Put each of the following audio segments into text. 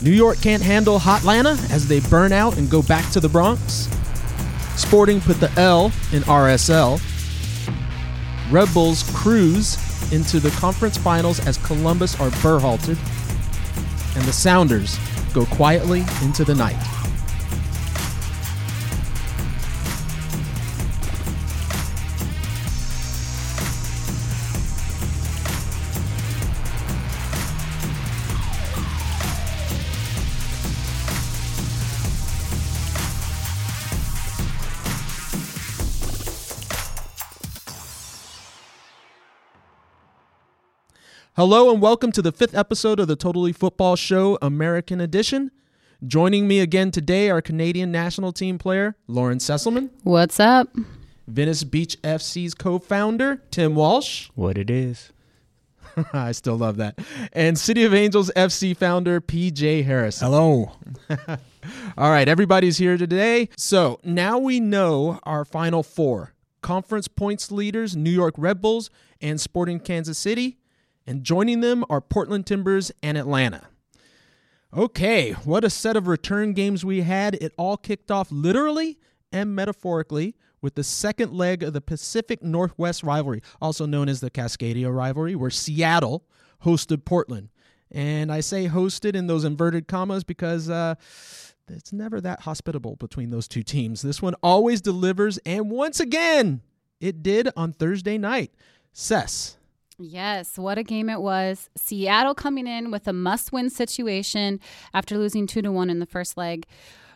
New York can't handle Hotlanta as they burn out and go back to the Bronx. Sporting put the L in RSL. Red Bulls cruise into the conference finals as Columbus are burr halted. And the Sounders go quietly into the night. Hello and welcome to the fifth episode of the Totally Football Show American Edition. Joining me again today are Canadian national team player Lauren Sesselman, What's up? Venice Beach FC's co founder Tim Walsh. What it is. I still love that. And City of Angels FC founder PJ Harris. Hello. All right, everybody's here today. So now we know our final four conference points leaders New York Red Bulls and Sporting Kansas City. And joining them are Portland Timbers and Atlanta. Okay, what a set of return games we had. It all kicked off literally and metaphorically with the second leg of the Pacific Northwest rivalry, also known as the Cascadia rivalry, where Seattle hosted Portland. And I say hosted in those inverted commas because uh, it's never that hospitable between those two teams. This one always delivers, and once again, it did on Thursday night. Cess, Yes, what a game it was. Seattle coming in with a must win situation after losing 2 to 1 in the first leg.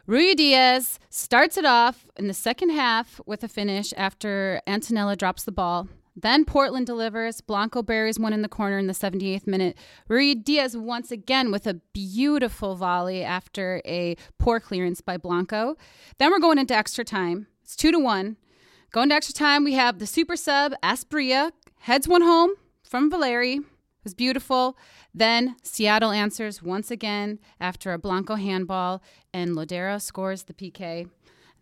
Ruidíaz starts it off in the second half with a finish after Attinella drops the ball. Then Portland delivers. Blanco buries one in the corner in the 78th minute. Ruidíaz once again with a beautiful volley after a poor clearance by Blanco. Then we're going into extra time. It's 2 to 1. Going to extra time, we have the super sub, Asprilla, heads one home from Valeri. It was beautiful. Then Seattle answers once again after a Blanco handball, and Lodeiro scores the PK.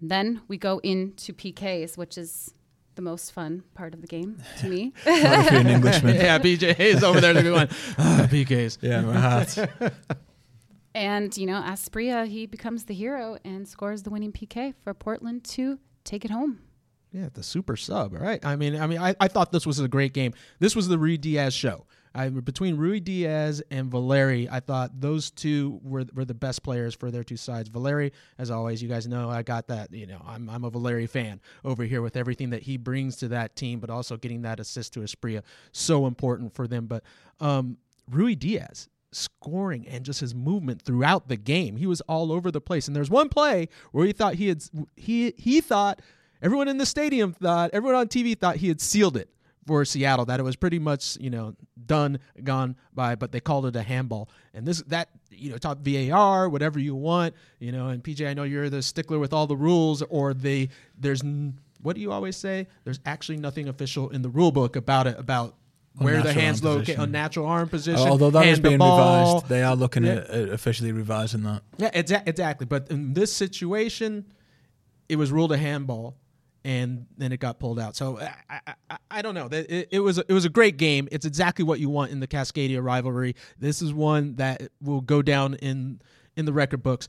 Then we go into PKs, which is the most fun part of the game to me. Not if you're an Englishman. yeah, PJ is over there going, ah, PKs. Yeah, my heart. and, you know, Asprilla, he becomes the hero and scores the winning PK for Portland to take it home. Yeah, the super sub. All right. I mean, I mean, I, I thought this was a great game. This was the Ruidíaz show. I, between Ruidíaz and Valeri, I thought those two were were the best players for their two sides. Valeri, as always, you guys know, I got that. You know, I'm I'm a Valeri fan over here with everything that he brings to that team, but also getting that assist to Asprilla, so important for them. But um, Ruidíaz, scoring and just his movement throughout the game. He was all over the place. And there's one play where he thought he had he he thought everyone in the stadium thought everyone on TV thought he had sealed it for Seattle that it was pretty much you know done gone by but they called it a handball and this that you know top VAR whatever you want you know and PJ I know you're the stickler with all the rules or the there's what do you always say there's actually nothing official in the rule book about it about where the hands locate on natural arm position. Although that is being ball. revised, they are looking Yeah. at, at uh, officially revising that. Yeah, exa- exactly. But in this situation, it was ruled a handball, and then it got pulled out. So I, I, I, don't know. It, it was it was a great game. It's exactly what you want in the Cascadia rivalry. This is one that will go down in in the record books.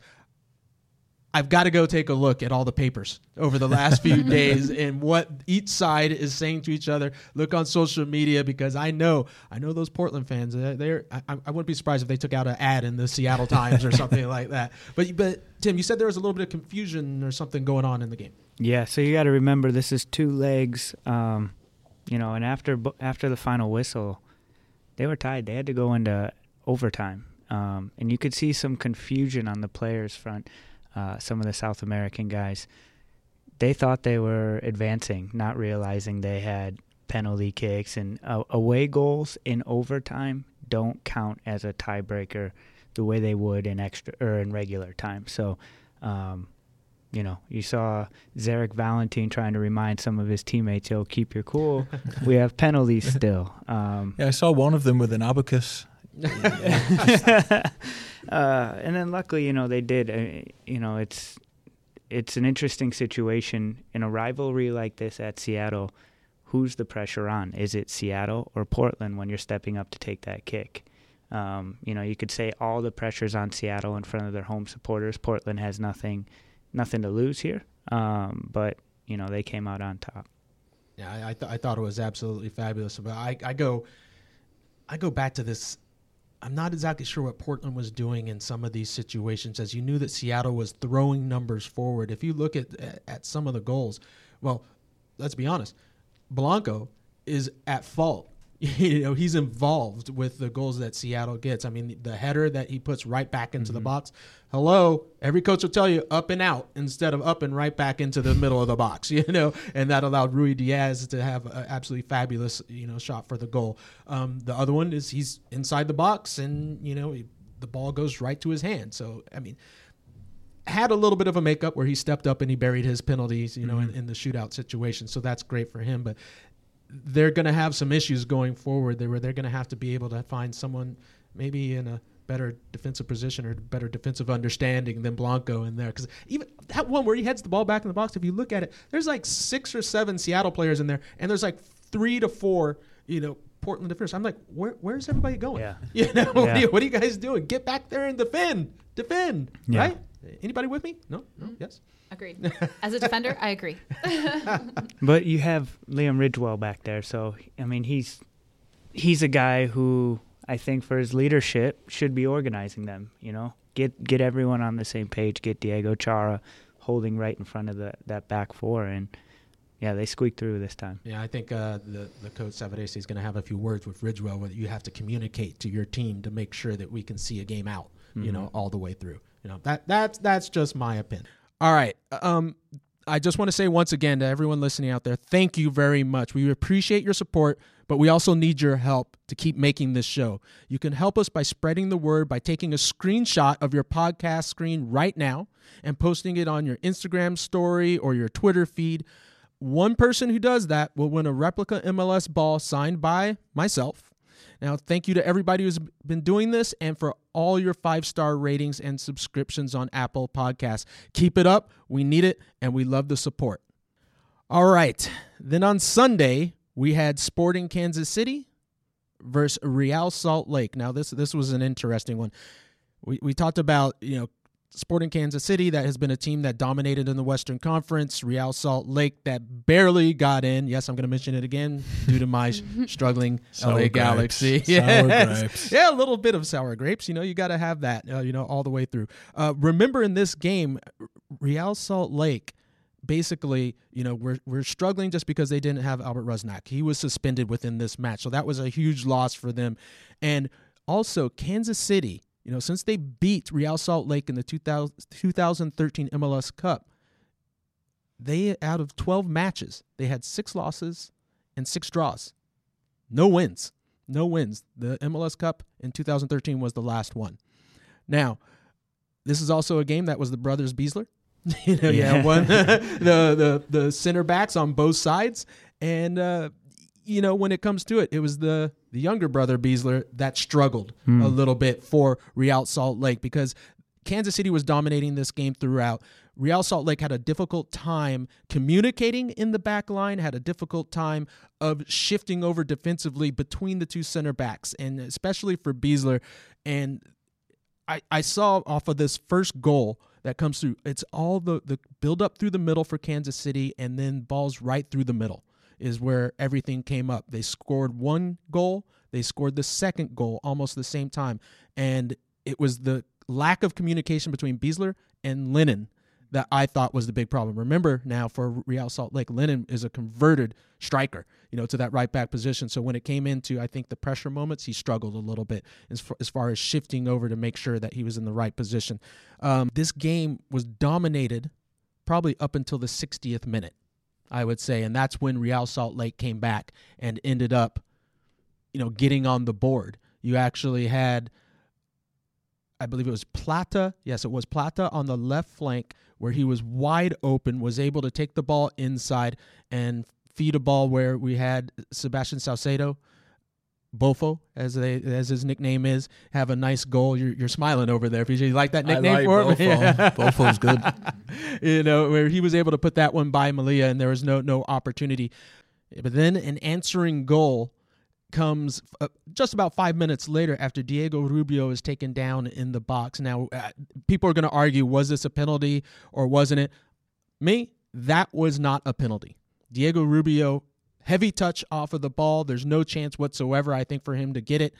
I've got to go take a look at all the papers over the last few days and what each side is saying to each other. Look on social media because I know I know those Portland fans. They're I, I wouldn't be surprised if they took out an ad in the Seattle Times or something like that. But but Tim, you said there was a little bit of confusion or something going on in the game. Yeah, so you got to remember this is two legs, um, you know, and after after the final whistle, they were tied. They had to go into overtime, um, and you could see some confusion on the players' front. Uh, some of the South American guys, they thought they were advancing, not realizing they had penalty kicks and uh, away goals in overtime don't count as a tiebreaker the way they would in extra or in regular time. So. Um, you know, you saw Zarek Valentin trying to remind some of his teammates, "Yo, keep your cool. we have penalties still." Um, Yeah, I saw one of them with an abacus. uh, and then luckily, you know, they did. Uh, you know, it's it's an interesting situation in a rivalry like this at Seattle. Who's the pressure on? Is it Seattle or Portland when you're stepping up to take that kick? Um, you know, you could say all the pressures on Seattle in front of their home supporters. Portland has nothing, nothing to lose here. Um, but you know, they came out on top. Yeah, I I, th- I thought it was absolutely fabulous. But I, I go, I go back to this. I'm not exactly sure what Portland was doing in some of these situations, as you knew that Seattle was throwing numbers forward. If you look at at some of the goals, well, let's be honest, Blanco is at fault. You know, he's involved with the goals that Seattle gets. I mean, the header that he puts right back into the box. Hello, every coach will tell you up and out instead of up and right back into the middle of the box. You know, and that allowed Ruidíaz to have an absolutely fabulous, you know, shot for the goal. Um, the other one is he's inside the box, and you know, he, the ball goes right to his hand. So, I mean, had a little bit of a makeup where he stepped up and he buried his penalties, you know, in, in the shootout situation. So that's great for him. But they're going to have some issues going forward. They were they're going to have to be able to find someone maybe in a better defensive position or better defensive understanding than Blanco in there. Because even that one where he heads the ball back in the box, if you look at it, there's like six or seven Seattle players in there, and there's like three to four, you know. Portland defenders. I'm like, where, where's everybody going? Yeah. You know, Yeah. what are you guys doing? Get back there and defend, defend. Yeah. Right? Anybody with me? No, no, yes. Agreed. As a defender, I agree. But you have Liam Ridgewell back there, so I mean he's he's a guy who I think for his leadership should be organizing them. You know, get get everyone on the same page. Get Diego Chara holding right in front of the that back four, and yeah, they squeaked through this time. Yeah, I think uh, the the coach Savarese is going to have a few words with Ridgewell where you have to communicate to your team to make sure that we can see a game out, you know, all the way through. You know that that's that's just my opinion. All right, um, I just want to say once again to everyone listening out there, thank you very much. We appreciate your support, but we also need your help to keep making this show. You can help us by spreading the word by taking a screenshot of your podcast screen right now and posting it on your Instagram story or your Twitter feed. One person who does that will win a replica MLS ball signed by myself. Now, thank you to everybody who's been doing this and for all your five star ratings and subscriptions on Apple Podcasts. Keep it up. We need it and we love the support. All right. Then on Sunday, we had Sporting Kansas City versus Real Salt Lake. Now, this this was an interesting one. We, we talked about, you know, Sporting Kansas City, that has been a team that dominated in the Western Conference. Real Salt Lake, that barely got in. Yes, I'm going to mention it again due to my struggling Sour LA grapes. Galaxy. Sour Yes. grapes. Yeah, a little bit of sour grapes. You know, you got to have that, uh, you know, all the way through. Uh, remember in this game, Real Salt Lake, basically, you know, we're, we're struggling just because they didn't have Albert Rusnak. He was suspended within this match. So that was a huge loss for them. And also, Kansas City, you know, since they beat Real Salt Lake in the 2000, 2013 MLS Cup, they, out of 12 matches, they had six losses and six draws. No wins. No wins. The MLS Cup in 2013 was the last one. Now, this is also a game that was the brothers Besler. you know, yeah, Yeah. one the the the center backs on both sides, and uh, you know when it comes to it, it was the the younger brother Besler that struggled hmm. a little bit for Real Salt Lake because Kansas City was dominating this game throughout. Real Salt Lake had a difficult time communicating in the back line, had a difficult time of shifting over defensively between the two center backs, and especially for Besler. And I, I saw off of this first goal that comes through, it's all the, the build up through the middle for Kansas City and then balls right through the middle is where everything came up. They scored one goal, they scored the second goal almost the same time. And it was the lack of communication between Besler and Lennon that I thought was the big problem. Remember now for Real Salt Lake, Lennon is a converted striker, you know, to that right back position. So when it came into, I think the pressure moments, he struggled a little bit as far as, far as shifting over to make sure that he was in the right position. Um, this game was dominated probably up until the 60th minute, I would say, and that's when Real Salt Lake came back and ended up, you know, getting on the board. You actually had I believe it was Plata. Yes, it was Plata on the left flank where he was wide open, was able to take the ball inside and feed a ball where we had Sebastian Saucedo, Bofo, as they as his nickname is, have a nice goal. You're, you're smiling over there. You like that nickname like for him? Bofo. Bofo's good. you know, where he was able to put that one by Melia, and there was no no opportunity. But then an answering goal comes uh, just about five minutes later after Diego Rubio is taken down in the box. Now, uh, people are going to argue was this a penalty or wasn't it? Me, that was not a penalty. Diego Rubio, heavy touch off of the ball. There's no chance whatsoever, I think, for him to get it.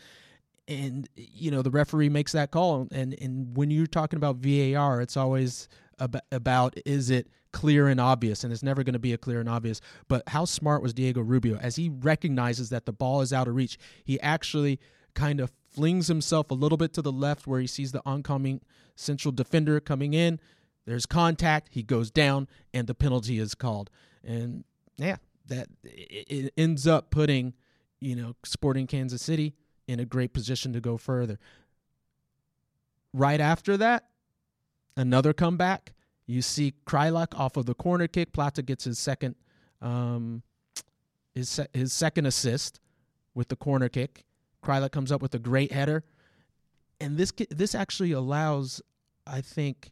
And, you know, the referee makes that call. And, and when you're talking about VAR, it's always ab- about is it clear and obvious, and it's never going to be a clear and obvious. But how smart was Diego Rubio as he recognizes that the ball is out of reach? He actually kind of flings himself a little bit to the left where he sees the oncoming central defender coming in. There's contact. He goes down, and the penalty is called. And yeah, that it, ends up putting you know Sporting Kansas City in a great position to go further. Right after that, another comeback. You see Kreilach off of the corner kick. Plata gets his second, um, his his second assist with the corner kick. Kreilach comes up with a great header, and this this actually allows, I think,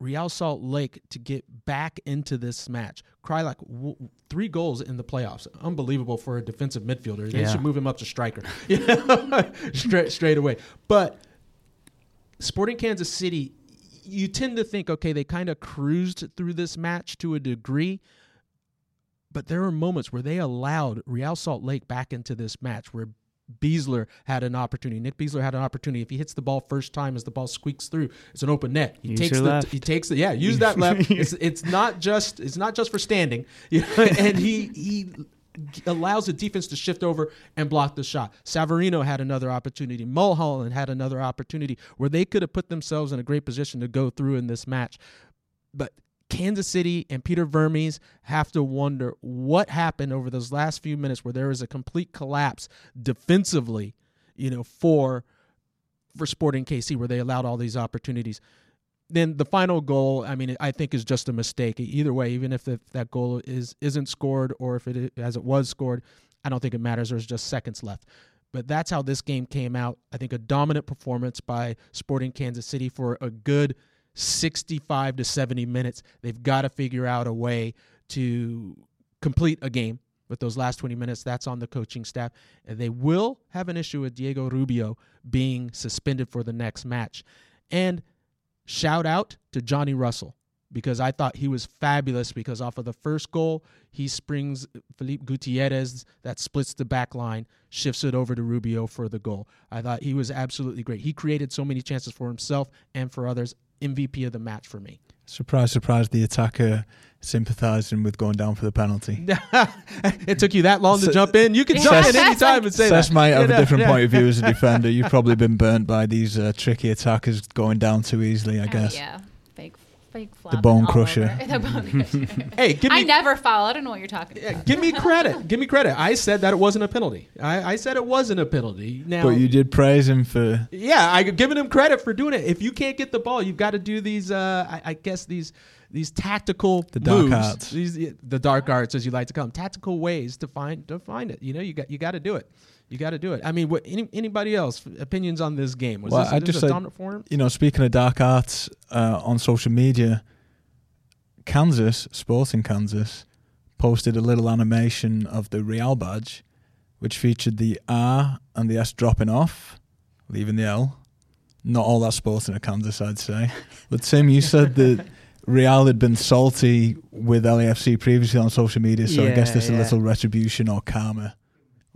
Real Salt Lake to get back into this match. Kreilach, w- three goals in the playoffs, unbelievable for a defensive midfielder. They Yeah. should move him up to striker, straight straight away. But Sporting Kansas City, you tend to think, okay, they kind of cruised through this match to a degree, but there were moments where they allowed Real Salt Lake back into this match where Besler had an opportunity. Nick Besler had an opportunity. If he hits the ball first time as the ball squeaks through, it's an open net. He Use takes the left. he takes the yeah, use that left. It's it's not just it's not just for standing. You know, and he he allows the defense to shift over and block the shot. Savarino had another opportunity. Mulholland had another opportunity where they could have put themselves in a great position to go through in this match. But Kansas City and Peter Vermes have to wonder what happened over those last few minutes where there was a complete collapse defensively, you know, for for Sporting KC where they allowed all these opportunities. Then the final goal, I mean, I think is just a mistake. Either way, even if that goal is isn't scored or if it as it was scored, I don't think it matters. There's just seconds left. But that's how this game came out. I think a dominant performance by Sporting Kansas City for a good 65 to 70 minutes. They've got to figure out a way to complete a game with those last 20 minutes. That's on the coaching staff. And they will have an issue with Diego Rubio being suspended for the next match. And shout out to Johnny Russell because I thought he was fabulous because off of the first goal, he springs Felipe Gutierrez that splits the back line, shifts it over to Rubio for the goal. I thought he was absolutely great. He created so many chances for himself and for others. MVP of the match for me. Surprise, surprise, the attacker sympathising with going down for the penalty. it took you that long to jump in. You can jump Yes. in any time and say Sess that. might have You a different yeah. point of view as a defender. You've probably been burnt by these uh, tricky attackers going down too easily, I Oh, guess. yeah, fake, fake The bone crusher. over. The bone crusher. Hey, give me, I never foul. I don't know what you're talking yeah, about. give me credit. Give me credit. I said that it wasn't a penalty. I, I said it wasn't a penalty. Now, But you did praise him for yeah, I giving him credit for doing it. If you can't get the ball, you've got to do these. Uh, I, I guess these these tactical The dark moves, arts. These the dark arts, as you like to call them, tactical ways to find to find it. You know, you got you got to do it. You got to do it. I mean, what any, anybody else opinions on this game? Was Well, this, I this just a dominant form? you know, speaking of dark arts uh, on social media, Kansas, Sporting Kansas, posted a little animation of the Real badge, which featured the R and the S dropping off, leaving the L. Not all that sporting at Kansas, I'd say. But Tim, you said that Real had been salty with LAFC previously on social media, so I guess Yeah, there's a little retribution or karma.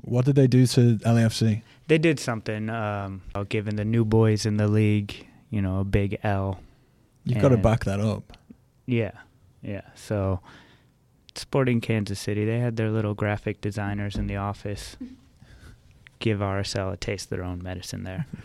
What did they do to LAFC? They did something, um, giving the new boys in the league, you know, a big L. You've got to back that up. Yeah, yeah. So, Sporting Kansas City, they had their little graphic designers in the office give RSL a taste of their own medicine there.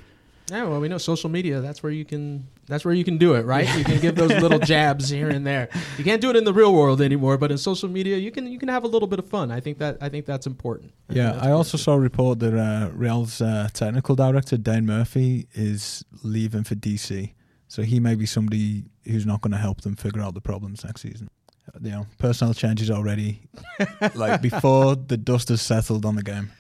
Yeah, well, we know social media. That's where you can. That's where you can do it, right? You can give those little jabs here and there. You can't do it in the real world anymore, but in social media, you can. You can have a little bit of fun. I think that. I think that's important. Yeah, that's I also saw a report that uh, Real's uh, technical director Dan Murphy is leaving for DC, so he may be somebody who's not going to help them figure out the problems next season. You know, personnel changes already, like before the dust has settled on the game.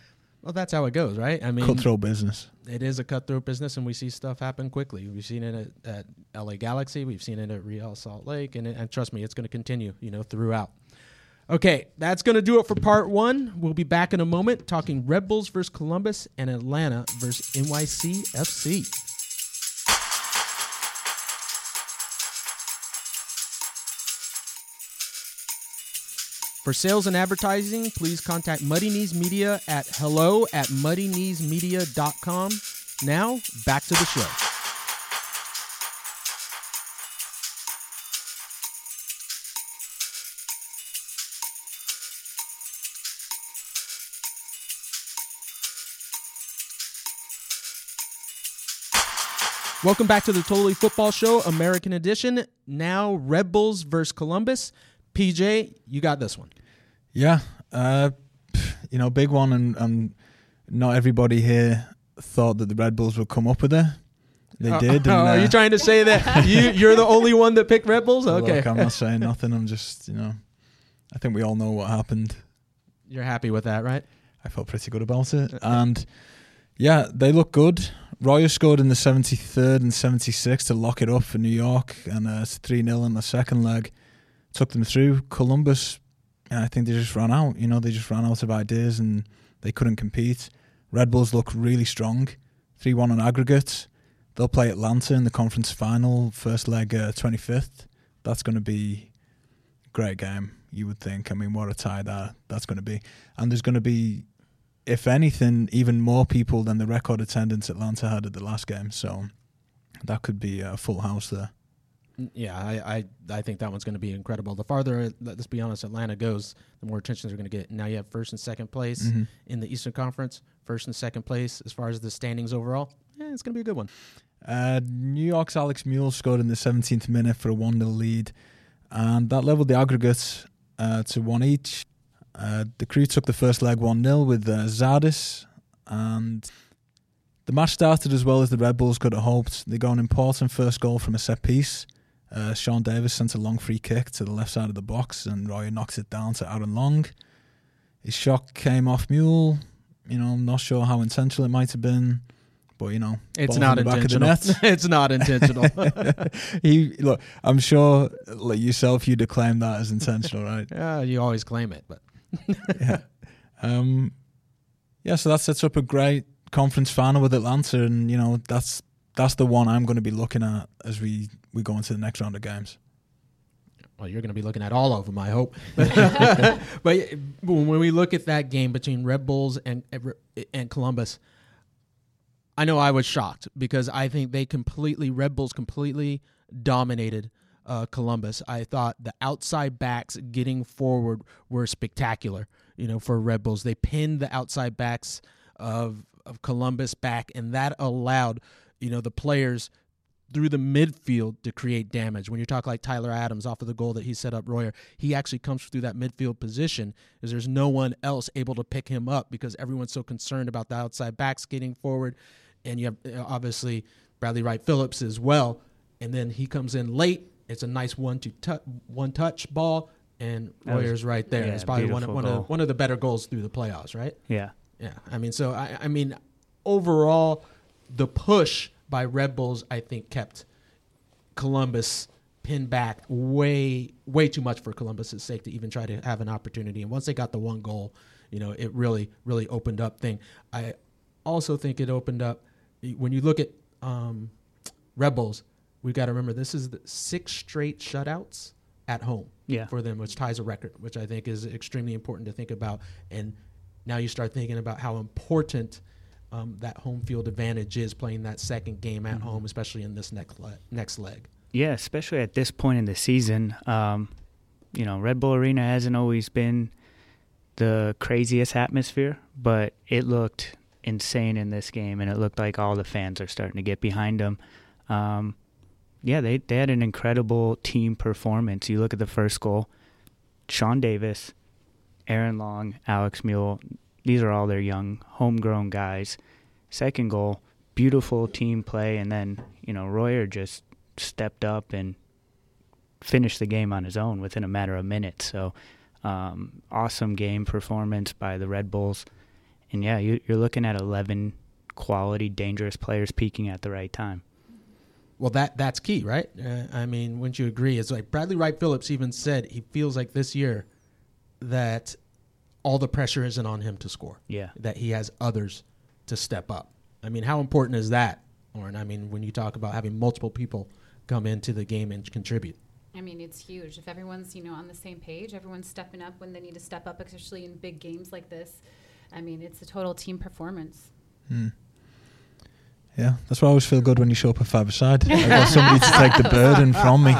Well, that's how it goes, right? I mean, Cutthroat business. it is a cutthroat business, and we see stuff happen quickly. We've seen it at, at LA Galaxy. We've seen it at Real Salt Lake, and, it, and trust me, it's going to continue. You know, throughout. Okay, that's going to do it for part one. We'll be back in a moment talking Red Bulls versus Columbus and Atlanta versus NYCFC. For sales and advertising, please contact Muddy Knees Media at hello at muddykneesmedia.com. Now, back to the show. Welcome back to the Totally Football Show, American Edition. Now, Red Bulls versus Columbus. PJ, you got this one. Yeah, uh, you know, big one, and, and not everybody here thought that the Red Bulls would come up with it. They Uh, did. and, are you uh, trying to say that you, you're the only one that picked Red Bulls? Okay. Look, I'm not saying nothing. I'm just, you know, I think we all know what happened. You're happy with that, right? I felt pretty good about it. And yeah, they look good. Royer scored in the 73rd and 76th to lock it up for New York, and uh, it's 3 0 in the second leg. Took them through. Columbus, I think they just ran out. You know, they just ran out of ideas and they couldn't compete. Red Bulls look really strong. 3 1 on aggregate. They'll play Atlanta in the conference final, first leg, uh, 25th. That's going to be a great game, you would think. I mean, what a tie that that's going to be. And there's going to be if anything, even more people than the record attendance Atlanta had at the last game. So that could be a full house there. Yeah, I, I, I think that one's going to be incredible. The farther, let's be honest, Atlanta goes, the more attention they're going to get. Now you have first and second place Mhm. in the Eastern Conference, first and second place as far as the standings overall. Yeah, it's going to be a good one. Uh, New York's Alex Muyl scored in the 17th minute for a 1 0 lead, and that leveled the aggregate uh, to one each. Uh, the crew took the first leg 1 0 with uh, Zardes, and the match started as well as the Red Bulls could have hoped. They got an important first goal from a set piece. Uh, Sean Davis sent a long free kick to the left side of the box, and Roy knocks it down to Aaron Long. His shot came off Muyl. You know, I'm not sure how intentional it might have been, but you know, It's not in the back of the intentional. it's not intentional. he look. I'm sure, like yourself, you'd have claimed that as intentional, right? yeah, you always claim it, but yeah. Um. Yeah. So that sets up a great conference final with Atlanta, and you know that's that's the one I'm going to be looking at as we we go into the next round of games. well, you're going to be looking at all of them, I hope. but when we look at that game between Red Bulls and and Columbus, I know I was shocked because I think they completely Red Bulls completely dominated uh, Columbus. I thought the outside backs getting forward were spectacular. You know, for Red Bulls, they pinned the outside backs of of Columbus back, and that allowed you know the players through the midfield to create damage. When you talk like Tyler Adams off of the goal that he set up Royer, he actually comes through that midfield position because there's no one else able to pick him up because everyone's so concerned about the outside backs getting forward. And you have uh, obviously Bradley Wright Phillips as well. And then he comes in late. It's a nice one to tu- one touch ball, and Royer's right there. yeah, it's probably one of, one of one of the better goals through the playoffs, right? Yeah. Yeah, I mean, so I, I mean, overall, the push by Red Bulls, I think, kept Columbus pinned back way, way too much for Columbus's sake to even try to have an opportunity. And once they got the one goal, you know, it really, really opened up thing. I also think it opened up when you look at um, Red Bulls. We've got to remember this is the six straight shutouts at home Yeah. for them, which ties a record, which I think is extremely important to think about. And now you start thinking about how important um, that home field advantage is playing that second game at Mhm. home, especially in this next le- next leg. Yeah, especially at this point in the season. Um, you know, Red Bull Arena hasn't always been the craziest atmosphere, but it looked insane in this game, and it looked like all the fans are starting to get behind them. Um, yeah, they, they had an incredible team performance. You look at the first goal, Sean Davis, Aaron Long, Alex Muyl, these are all their young, homegrown guys. Second goal, beautiful team play, and then, you know, Royer just stepped up and finished the game on his own within a matter of minutes. So, um, awesome game performance by the Red Bulls. And yeah, you, you're looking at 11 quality, dangerous players peaking at the right time. Well, that that's key, right? Uh, I mean, wouldn't you agree? It's like Bradley Wright Phillips even said he feels like this year that all the pressure isn't on him to score. Yeah. That he has others to step up. I mean, how important is that, Lauren? I mean, when you talk about having multiple people come into the game and contribute. I mean, it's huge. If everyone's, you know, on the same page, everyone's stepping up when they need to step up, especially in big games like this. I mean, it's a total team performance. Hmm. Yeah, that's why I always feel good when you show up at five side. I got somebody to take the burden from me.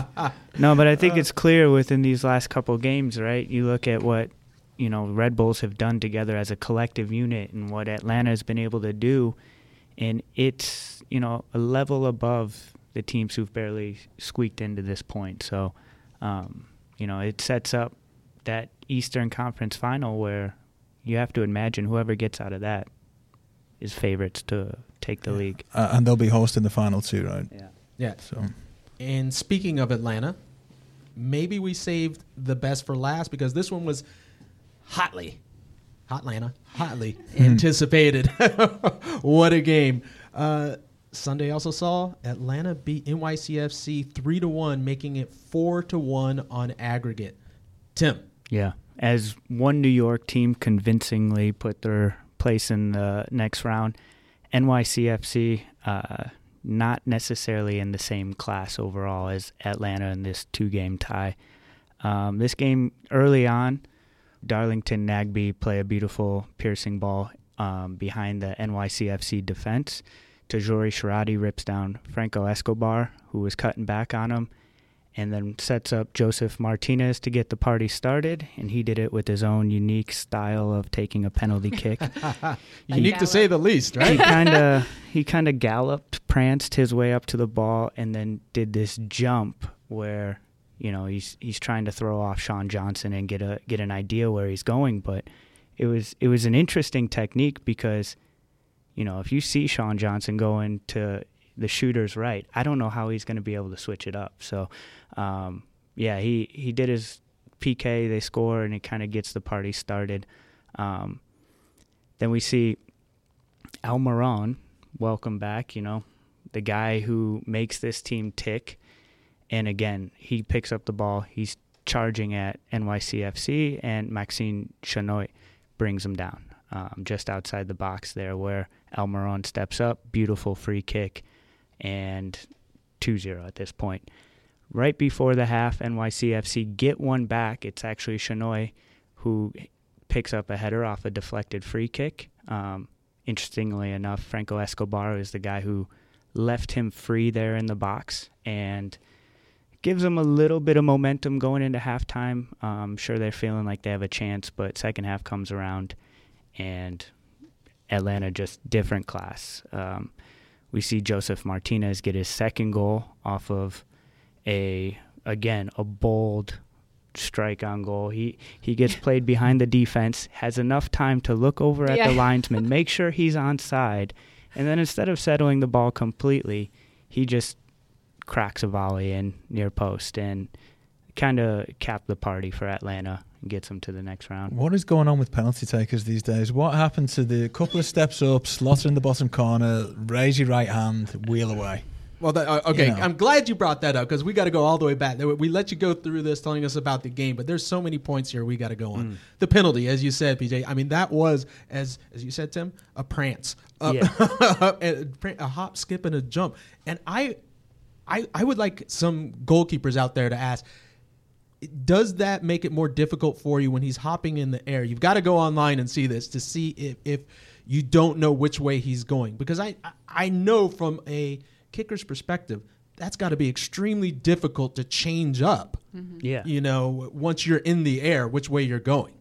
No, but I think it's clear within these last couple games, right? You look at what you know Red Bulls have done together as a collective unit, and what Atlanta has been able to do, and it's you know a level above the teams who've barely squeaked into this point. So, um, you know, it sets up that Eastern Conference final where you have to imagine whoever gets out of that is favorites to take the Yeah. league. Uh, and they'll be hosting the final two, right? Yeah. Yeah. So And speaking of Atlanta, maybe we saved the best for last because this one was hotly, hot Atlanta, hotly anticipated. what a game! Uh, Sunday also saw Atlanta beat NYCFC three to one, making it four to one on aggregate. Tim, Yeah. As one New York team convincingly put their place in the next round, NYCFC uh, not necessarily in the same class overall as Atlanta in this two game tie. Um, this game early on, Darlington Nagbe play a beautiful piercing ball um, behind the NYCFC defense. Tajori Sharati rips down Franco Escobar, who was cutting back on him and then sets up Josef Martinez to get the party started. And he did it with his own unique style of taking a penalty kick. unique to say the least, right? he kind of he kind of galloped, pranced his way up to the ball, and then did this jump where you know he's he's trying to throw off Sean Johnson and get a get an idea where he's going. But it was it was an interesting technique because you know if you see Sean Johnson going to the shooter's right, I don't know how he's going to be able to switch it up. So um, yeah, he he did his PK, they score, and it kind of gets the party started. Um, then we see Al Almiron, welcome back. You know, the guy who makes this team tick. And again, he picks up the ball. He's charging at NYCFC, and Maxime Chanot brings him down um, just outside the box there, where Almiron steps up. Beautiful free kick, and 2-0 at this point. Right before the half, NYCFC get one back. It's actually Chanoy who picks up a header off a deflected free kick. Um, interestingly enough, Franco Escobar is the guy who left him free there in the box and gives them a little bit of momentum going into halftime. Um, I'm sure they're feeling like they have a chance, but second half comes around and Atlanta just different class. Um, we see Josef Martinez get his second goal off of a again a bold strike on goal. He he gets played behind the defense, has enough time to look over at Yeah. the linesman, make sure he's on side, and then instead of settling the ball completely, he just cracks a volley in near post and kind of cap the party for Atlanta and gets them to the next round. What is going on with penalty takers these days? What happened to the couple of steps up, slot in the bottom corner, raise your right hand, wheel away? Well, that, uh, okay, You know. I'm glad you brought that up because we got to go all the way back. We let you go through this, telling us about the game, but there's so many points here we got to go on. The penalty, as you said, PJ. I mean, that was as as you said, Tim, a prance, a, a, a hop, skip, and a jump. And I, I, I would like some goalkeepers out there to ask. Does that make it more difficult for you when he's hopping in the air? You've got to go online and see this to see if, if you don't know which way he's going. Because I, I- I know from a kicker's perspective, that's got to be extremely difficult to change up. Mm-hmm. Yeah. You know, once you're in the air, which way you're going,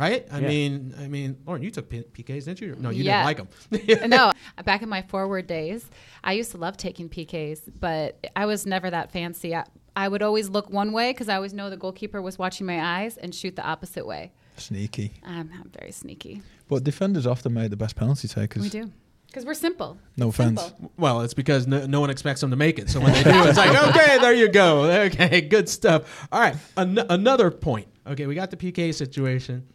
right? I Yeah. mean, I mean, Lauren, you took P- PKs, didn't you? No, you Yeah. didn't like them. no, back in my forward days, I used to love taking PKs, but I was never that fancy. I, I would always look one way because I always know the goalkeeper was watching my eyes and shoot the opposite way. Sneaky. I'm, I'm very sneaky. But defenders often make the best penalty takers. We do because we're simple. No offense. simple. Well, it's because no, no one expects them to make it. So when they do, it's like, okay, there you go. Okay, good stuff. All right, an- another point. Okay, we got the PK situation.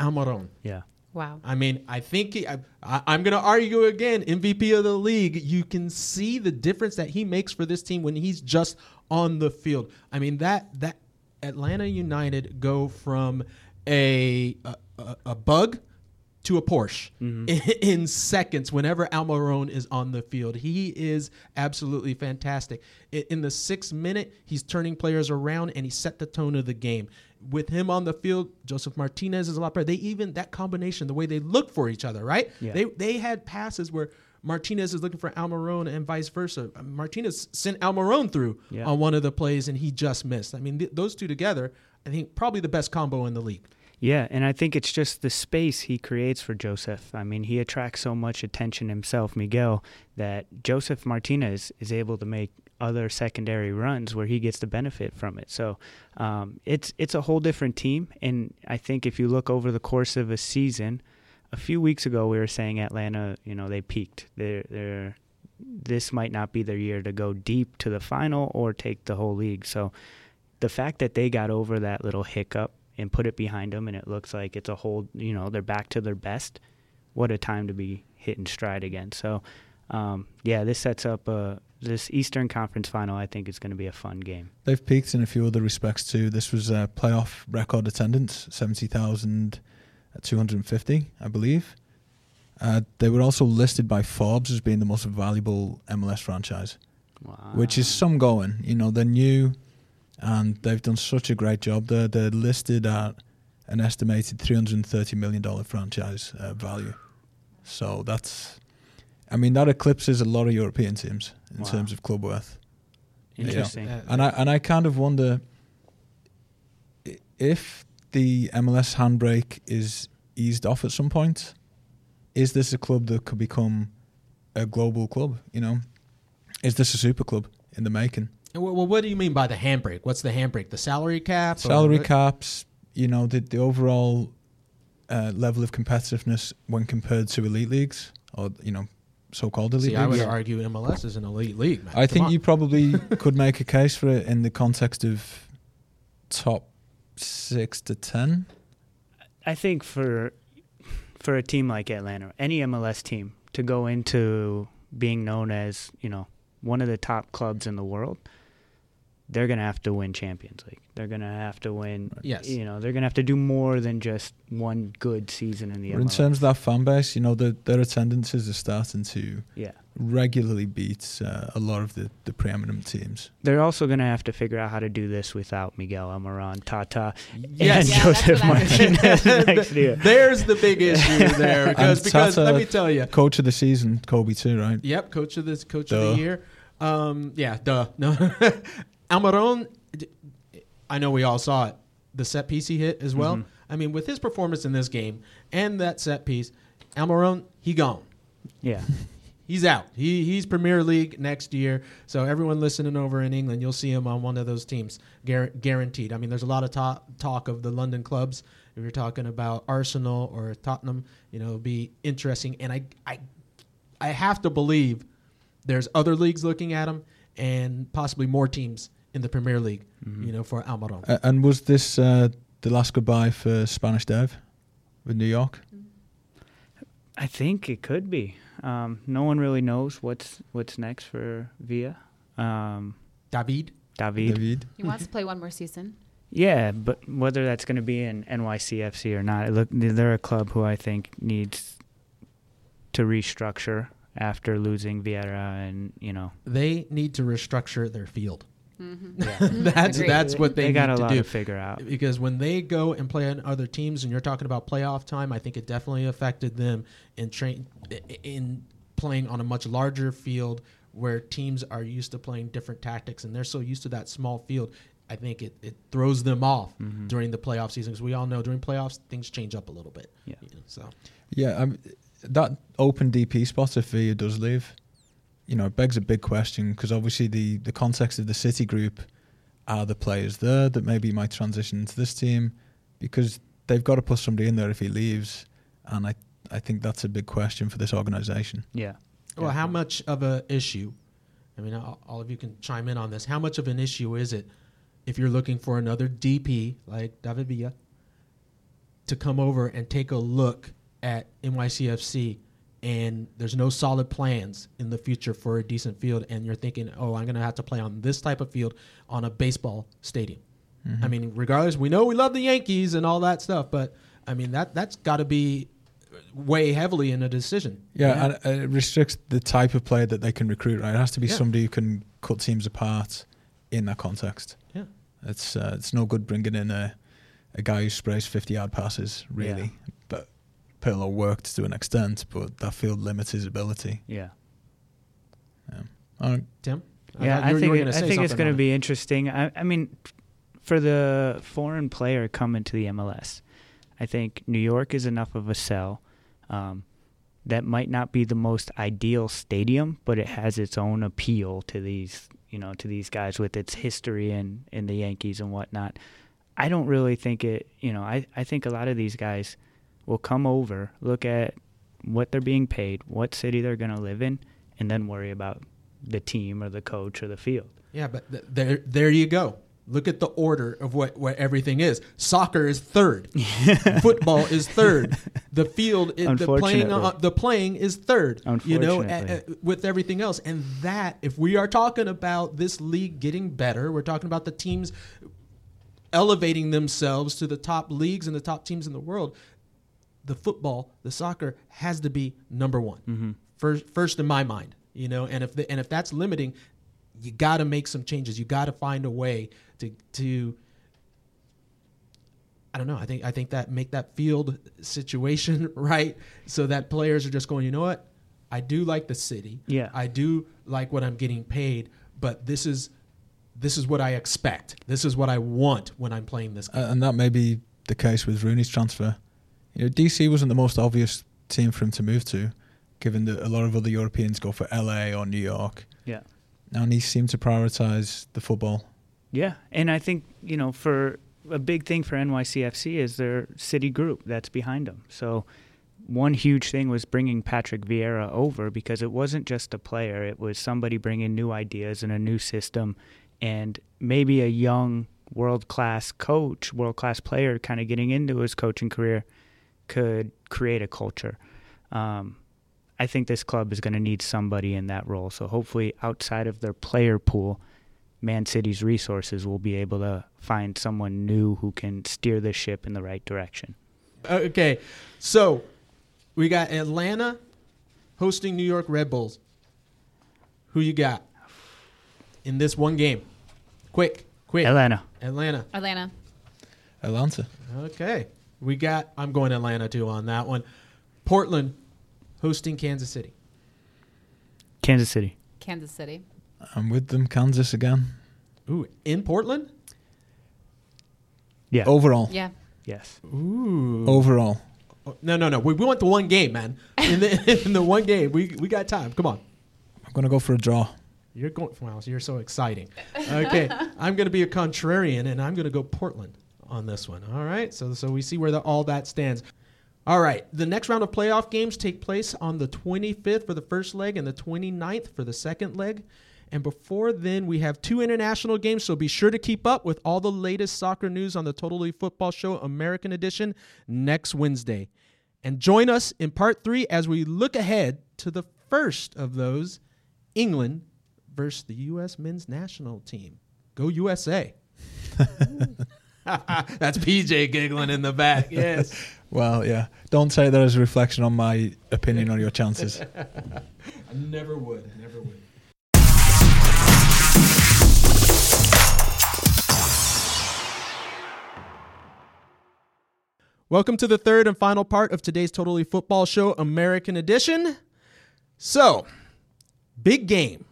Almiron. Yeah. Wow. I mean, I think he, I, I, I'm going to argue again. MVP of the league. You can see the difference that he makes for this team when he's just on the field. I mean that that Atlanta United go from a a, a, a bug to a Porsche Mm-hmm. in, in seconds whenever Almiron is on the field. He is absolutely fantastic. I- In the sixth minute, he's turning players around and he set the tone of the game. With him on the field, Josef Martinez is a lot better. They even that combination, the way they look for each other, right? Yeah. They they had passes where Martinez is looking for Almiron and vice versa. Martinez sent Almiron through Yeah. on one of the plays and he just missed. I mean, th- those two together, I think probably the best combo in the league. Yeah, and I think it's just the space he creates for Josef. I mean, he attracts so much attention himself, Miguel, that Josef Martinez is able to make other secondary runs where he gets the benefit from it. So um, it's it's a whole different team, and I think if you look over the course of a season, a few weeks ago we were saying Atlanta, you know, they peaked. They're they're this might not be their year to go deep to the final or take the whole league. So the fact that they got over that little hiccup and put it behind them and it looks like it's a whole you know they're back to their best what a time to be hitting stride again so um, yeah this sets up uh, this eastern conference final i think is going to be a fun game They've peaked in a few other respects too. This was a playoff record attendance, 70,250, I believe. Uh, they were also listed by Forbes as being the most valuable MLS franchise, wow. which is some going. You know, they're new and they've done such a great job. They're, they're listed at an estimated $330 million franchise uh, value. So that's, I mean, that eclipses a lot of European teams in Wow. terms of club worth. interesting Yeah. And I and I kind of wonder if the MLS handbrake is eased off at some point. Is this a club that could become a global club? You know, is this a super club in the making? Well, well, what do you mean by the handbrake? What's the handbrake? The salary cap? Salary what? caps, you know, the the overall uh, level of competitiveness when compared to elite leagues or you know, so-called elite See, I would argue MLS is an elite league. Man. I Come think on. you probably could make a case for it in the context of top six to ten. i think for for a team like atlanta any mls team to go into being known as you know one of the top clubs in the world they're going to have to win champions league they're going to have to win Yes. you know they're going to have to do more than just one good season in the But in terms of that fan base, you know, the, their attendances are starting to yeah regularly beat uh, a lot of the, the preeminent teams. They're also going to have to figure out how to do this without Miguel Almiron, Tata, Yes. and Yeah, Josef what I was Martinez next year. There's the big issue there because And because let me tell you. Coach of the season, Kobe too, right? Yep, coach of this coach of the year. Um, yeah, duh. No, Almiron. I know we all saw it. The set piece he hit as well. Mhm. I mean, with his performance in this game and that set piece, Almiron he gone. Yeah, He's out. He he's Premier League next year. So everyone listening over in England, you'll see him on one of those teams, Gar- guaranteed. I mean, there's a lot of talk talk of the London clubs. If you're talking about Arsenal or Tottenham, you know, it'll be interesting. And I I I have to believe there's other leagues looking at him and possibly more teams in the Premier League. You know, for Almiron. Uh, and was this uh, the last goodbye for Spanish Dev with New York? I think it could be. Um, no one really knows what's what's next for Villa. Um, David. David. David? He wants to play one more season. Yeah, but whether that's going to be in NYCFC or not, look, they're a club who I think needs to restructure after losing Vieira, and you know, They need to restructure their field. Mm-hmm. that's Agreed. that's what they, got need a to lot do. to figure out. because when they go and play on other teams and you're talking about playoff time i think it definitely affected them in train in playing on a much larger field where teams are used to playing different tactics and they're so used to that small field i think it, it throws them off Mhm. during the playoff season because we all know during playoffs things change up a little bit Yeah. you know, so Yeah, um, that open DP spot if Villa does leave, you know, it begs a big question because obviously the, the context of the City group are the players there that maybe might transition into this team because they've got to put somebody in there if he leaves, and I I think that's a big question for this organisation. Yeah. well how much of a issue i mean all, all of you can chime in on this how much of an issue is it if you're looking for another dp like david villa to come over and take a look at NYCFC and there's no solid plans in the future for a decent field and you're thinking, "Oh, I'm going to have to play on this type of field on a baseball stadium." I mean, regardless, we know we love the Yankees and all that stuff, but I mean that that's got to be way heavily in a decision. Yeah, and it restricts the type of player that they can recruit. Right, it has to be Yeah. somebody who can cut teams apart in that context. Yeah. It's uh, it's no good bringing in a a guy who sprays fifty yard passes, really. But Pirlo worked to an extent, but that field limits his ability. Yeah. All right. Tim. Yeah, I you were- think it- I think it's going to be interesting. I, I mean, for the foreign player coming to the MLS, I think New York is enough of a sell. Um, that might not be the most ideal stadium, but it has its own appeal to these, you know, to these guys with its history and, in the Yankees and whatnot. I don't really think it. You know, I I think a lot of these guys will come over, look at what they're being paid, what city they're going to live in, and then worry about the team or the coach or the field. Yeah, but th- there, there you go. Look at the order of what, what everything is. Soccer is third. Football is third. The field, the playing, uh, the playing is third. You know, with everything else, and that if we are talking about this league getting better, we're talking about the teams elevating themselves to the top leagues and the top teams in the world. The football, the soccer has to be number one, Mm-hmm. first, first in my mind. You know, and if the, and if that's limiting, you got to make some changes. You got to find a way to to. I don't know. I think I think that make that field situation right, so that players are just going. You know what? I do like the city. Yeah. I do like what I'm getting paid, but this is this is what I expect. This is what I want when I'm playing this game. Uh, and that may be the case with Rooney's transfer. You know, DC wasn't the most obvious team for him to move to, given that a lot of other Europeans go for LA or New York. Yeah. And he seemed to prioritize the football. Yeah, and I think you know for a big thing for NYCFC is their city group that's behind them. So one huge thing was bringing Patrick Vieira over because it wasn't just a player; it was somebody bringing new ideas and a new system, and maybe a young world class coach, world class player, kind of getting into his coaching career, could create a culture. Um, I think this club is going to need somebody in that role. So hopefully, outside of their player pool, Man City's resources will be able to find someone new who can steer the ship in the right direction. Okay, so we got Atlanta hosting New York Red Bulls. Who you got in this one game? Quick, quick. Atlanta. Atlanta. Atlanta. Atlanta. Okay, we got. I'm going Atlanta too on that one. Portland hosting Kansas City. Kansas City. Kansas City. I'm with them. Kansas again. Ooh, in Portland. Yeah. Overall. Yeah. Yes. Ooh. Overall. Oh, no, no, no. We, we want the one game, man. In the in the one game, we we got time. Come on. I'm going to go for a draw. You're going. Wow, you're so exciting. Okay, I'm going to be a contrarian, and I'm going to go Portland on this one. All right. So so we see where the, all that stands. All right. The next round of playoff games take place on the 25th for the first leg and the 29th for the second leg. And before then, we have two international games, so be sure to keep up with all the latest soccer news on the Totally Football Show American Edition next Wednesday. And join us in part three as we look ahead to the first of those England versus the U.S. men's national team. Go USA. That's PJ giggling in the back. Yes. Well, yeah. Don't take that as a reflection on my opinion on your chances. I never would. Never would. Welcome to the third and final part of today's Totally Football Show American Edition. So, big game.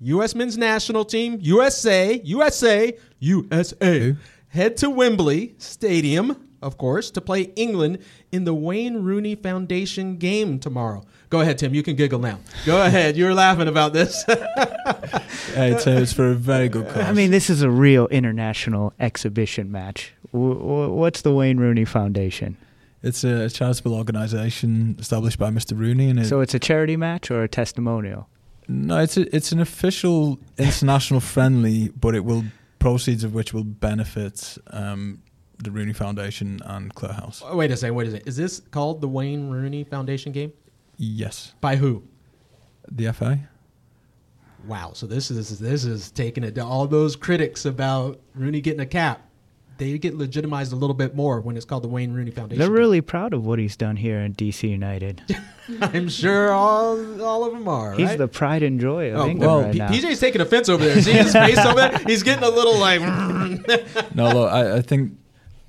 U.S. men's national team, USA, USA, USA, Who? Head to Wembley Stadium, of course, to play England in the Wayne Rooney Foundation game tomorrow. Go ahead, Tim. You can giggle now. Go ahead. You were laughing about this. hey, it's, uh, it's for a very good cause. I mean, this is a real international exhibition match. W- w- what's the Wayne Rooney Foundation? it's a charitable organisation established by Mr. Rooney, and it, So it's a charity match or a testimonial? no, it's a, it's an official international friendly, but it will proceeds of which will benefit um, the Rooney Foundation and Claire House. wait a second. Wait a second. Is this called the Wayne Rooney Foundation game? Yes, By who? the FA. wow. So this is this is taking it to all those critics about Rooney getting a cap. They get legitimized a little bit more when it's called the Wayne Rooney Foundation. They're really proud of what he's done here in DC United. I'm sure all all of them are. He's right? the pride and joy of Oh, England well, right P- now. PJ's taking offense over there. See his face over there? He's getting a little like. No, look, I, I think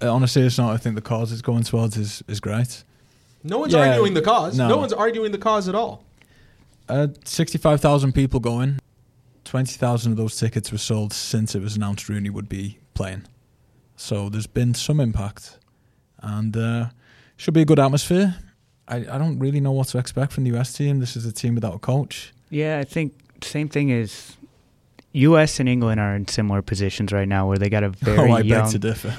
uh, on a serious note, I think the cause it's going towards is is great. no one's Yeah, arguing the cause. No. no. one's arguing the cause at all. Uh, Sixty-five thousand people going. Twenty thousand of those tickets were sold since it was announced Rooney would be playing. So there's been some impact, and uh, should be a good atmosphere. I, I don't really know what to expect from the US team. This is a team without a coach. Yeah, I think same thing is U.S. and England are in similar positions right now, where they got a very oh, I young, beg to differ.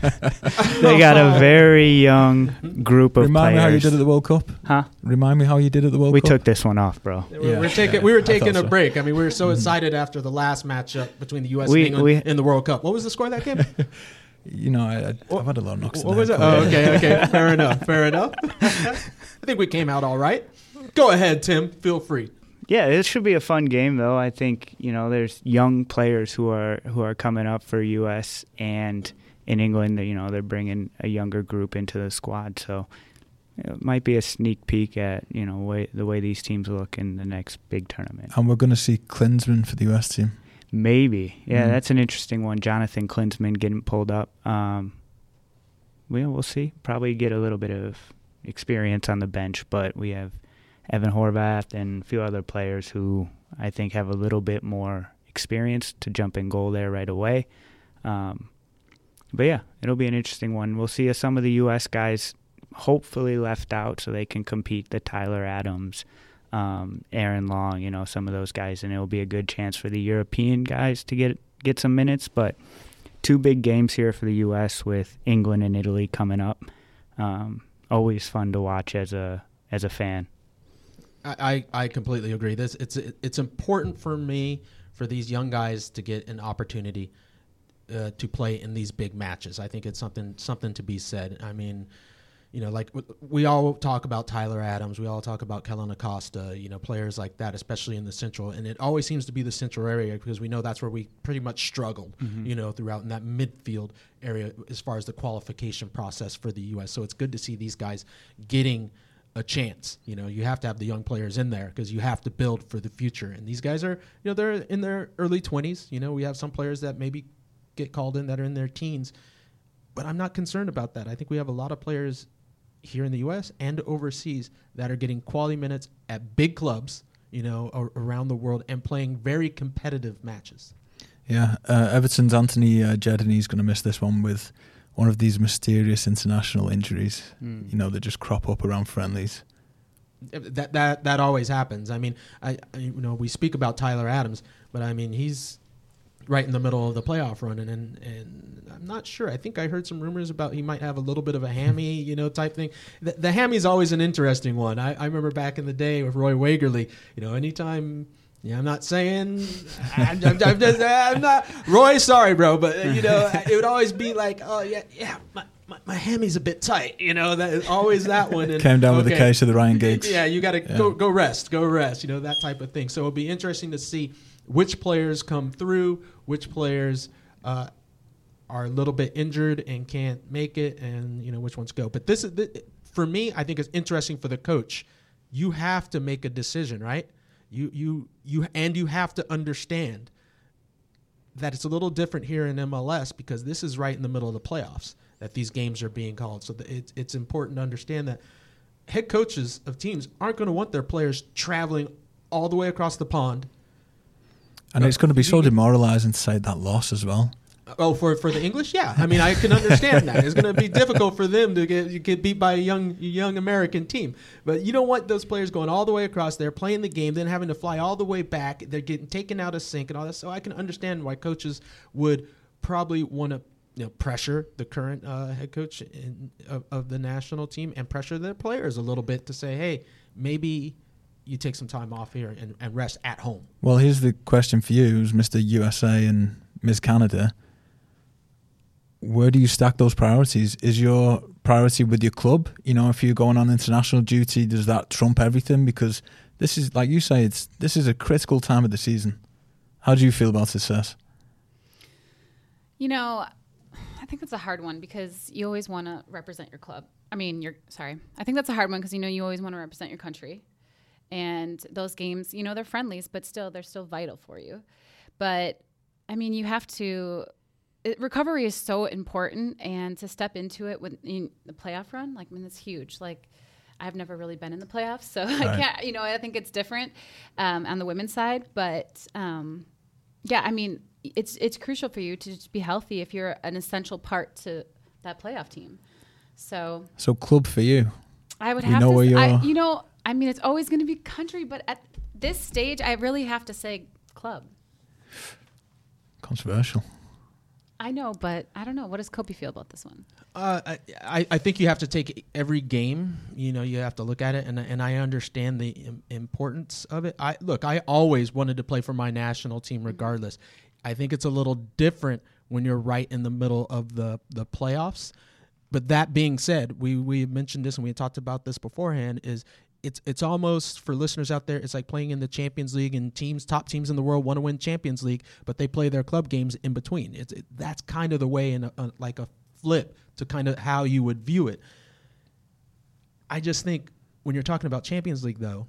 they got a very young group of Remind players. me how you did at the World Cup. huh? Remind me how you did at the World We Cup. We took this one off, bro. We Yeah, We're taking, yeah, we were taking a so. break. I mean, we were so Mhm. excited after the last matchup between the U.S. We- and England we- in the World Cup. What was the score of that game? You know, I, I, I've had a lot of knocks. in what the was it? Oh, okay, okay. Fair enough. Fair enough. I think we came out all right. Go ahead, Tim. Feel free. Yeah, it should be a fun game though. I think you know there's young players who are who are coming up for U.S. and in England. You know they're bringing a younger group into the squad, so it might be a sneak peek at you know way, the way these teams look in the next big tournament. And we're going to see Klinsmann for the US team. Maybe, yeah, Mhm. that's an interesting one. Jonathan Klinsmann getting pulled up. Um, well, we'll see. Probably get a little bit of experience on the bench, but we have Ethan Horvath and a few other players who I think have a little bit more experience to jump in goal there right away. Um, but yeah, it'll be an interesting one. We'll see some of the U.S. guys hopefully left out so they can compete. The Tyler Adams, um, Aaron Long, you know, some of those guys, and it'll be a good chance for the European guys to get get some minutes. But two big games here for the U.S. with England and Italy coming up. Um, always fun to watch as a as a fan. I, I completely agree. This it's it's important for me for these young guys to get an opportunity uh, to play in these big matches. I think it's something something to be said. I mean, you know, like we all talk about Tyler Adams, we all talk about Kellyn Acosta, you know, players like that, especially in the central, and it always seems to be the central area because we know that's where we pretty much struggled, you know, throughout in that midfield area as far as the qualification process for the U.S. So it's good to see these guys getting a chance. You know, you have to have the young players in there because you have to build for the future. And these guys are, you know, they're in their early 20s. You know, we have some players that maybe get called in that are in their teens, but I'm not concerned about that. I think we have a lot of players here in the U.S. and overseas that are getting quality minutes at big clubs, you know, ar- around the world and playing very competitive matches. Yeah, uh, Everton's Anthony uh, Jedini's going to miss this one with one of these mysterious international injuries. Hmm. You know, that just crop up around friendlies. That that that always happens. I mean, I, I you know we speak about Tyler Adams, but I mean he's right in the middle of the playoff run, and, and and I'm not sure. I think I heard some rumors about he might have a little bit of a hammy, you know, type thing. The, the hammy is always an interesting one. I, I remember back in the day with Roy Wegerle. You know, anytime. Yeah, I'm not saying. I'm, I'm, I'm just. I'm not. Roy, sorry, bro, but you know, it would always be like, oh yeah, yeah, my, my, my hammy's a bit tight. You know, that is always that one. And, Came down with the okay. case of the Ryan Giggs. Yeah, you got to Yeah. go go rest, go rest. You know that type of thing. So it'll be interesting to see which players come through, which players uh, are a little bit injured and can't make it, and you know which ones go. But this is for me. I think it's interesting for the coach. You have to make a decision, right? You you you and you have to understand that it's a little different here in MLS because this is right in the middle of the playoffs that these games are being called. So it's it's important to understand that head coaches of teams aren't going to want their players traveling all the way across the pond. And it's going to be so demoralising to say that loss as well. Oh, for for the English, yeah. I mean, I can understand that. It's going to be difficult for them to get get beat by a young young American team. But you don't want those players going all the way across there, playing the game, then having to fly all the way back. They're getting taken out of sync and all that. So I can understand why coaches would probably want to you know pressure the current uh, head coach in, of, of the national team and pressure their players a little bit to say, hey, maybe you take some time off here and, and rest at home. Well, here's the question for you, Mr. USA and Ms. Canada. Where do you stack those priorities? Is your priority with your club? You know, if you're going on international duty, does that trump everything? Because This is like you say. It's this is a critical time of the season. How do you feel about success? You know, I think that's a hard one because you always want to represent your club. I mean, you're sorry. I think that's a hard one because you know you always want to represent your country, and those games, you know, they're friendlies, but still they're still vital for you. But I mean, you have to. It, recovery is so important, and to step into it with in the playoff run, like I mean, it's huge. Like I've never really been in the playoffs, so I can't. You know, I think it's different um, on the women's side, but um, yeah, I mean, it's it's crucial for you to be healthy if you're an essential part to that playoff team. So So club for you. I would We have know to. where s- I, you're- you know, I mean, it's always going to be country, but at this stage, I really have to say club. Controversial. I know, but I don't know. What does Cobi feel about this one? Uh, I- I, think you have to take every game. You know, you have to look at it, and and I understand the im- importance of it. I look, I always wanted to play for my national team, regardless. I think it's a little different when you're right in the middle of the the playoffs. But that being said, we we mentioned this and we talked about this beforehand. Is it's it's almost for listeners out there, it's like playing in the Champions League and teams, top teams in the world want to win Champions League, but they play their club games in between. It's it, that's kind of the way in a, a, like a flip to kind of how you would view it. I just think when you're talking about Champions League, though,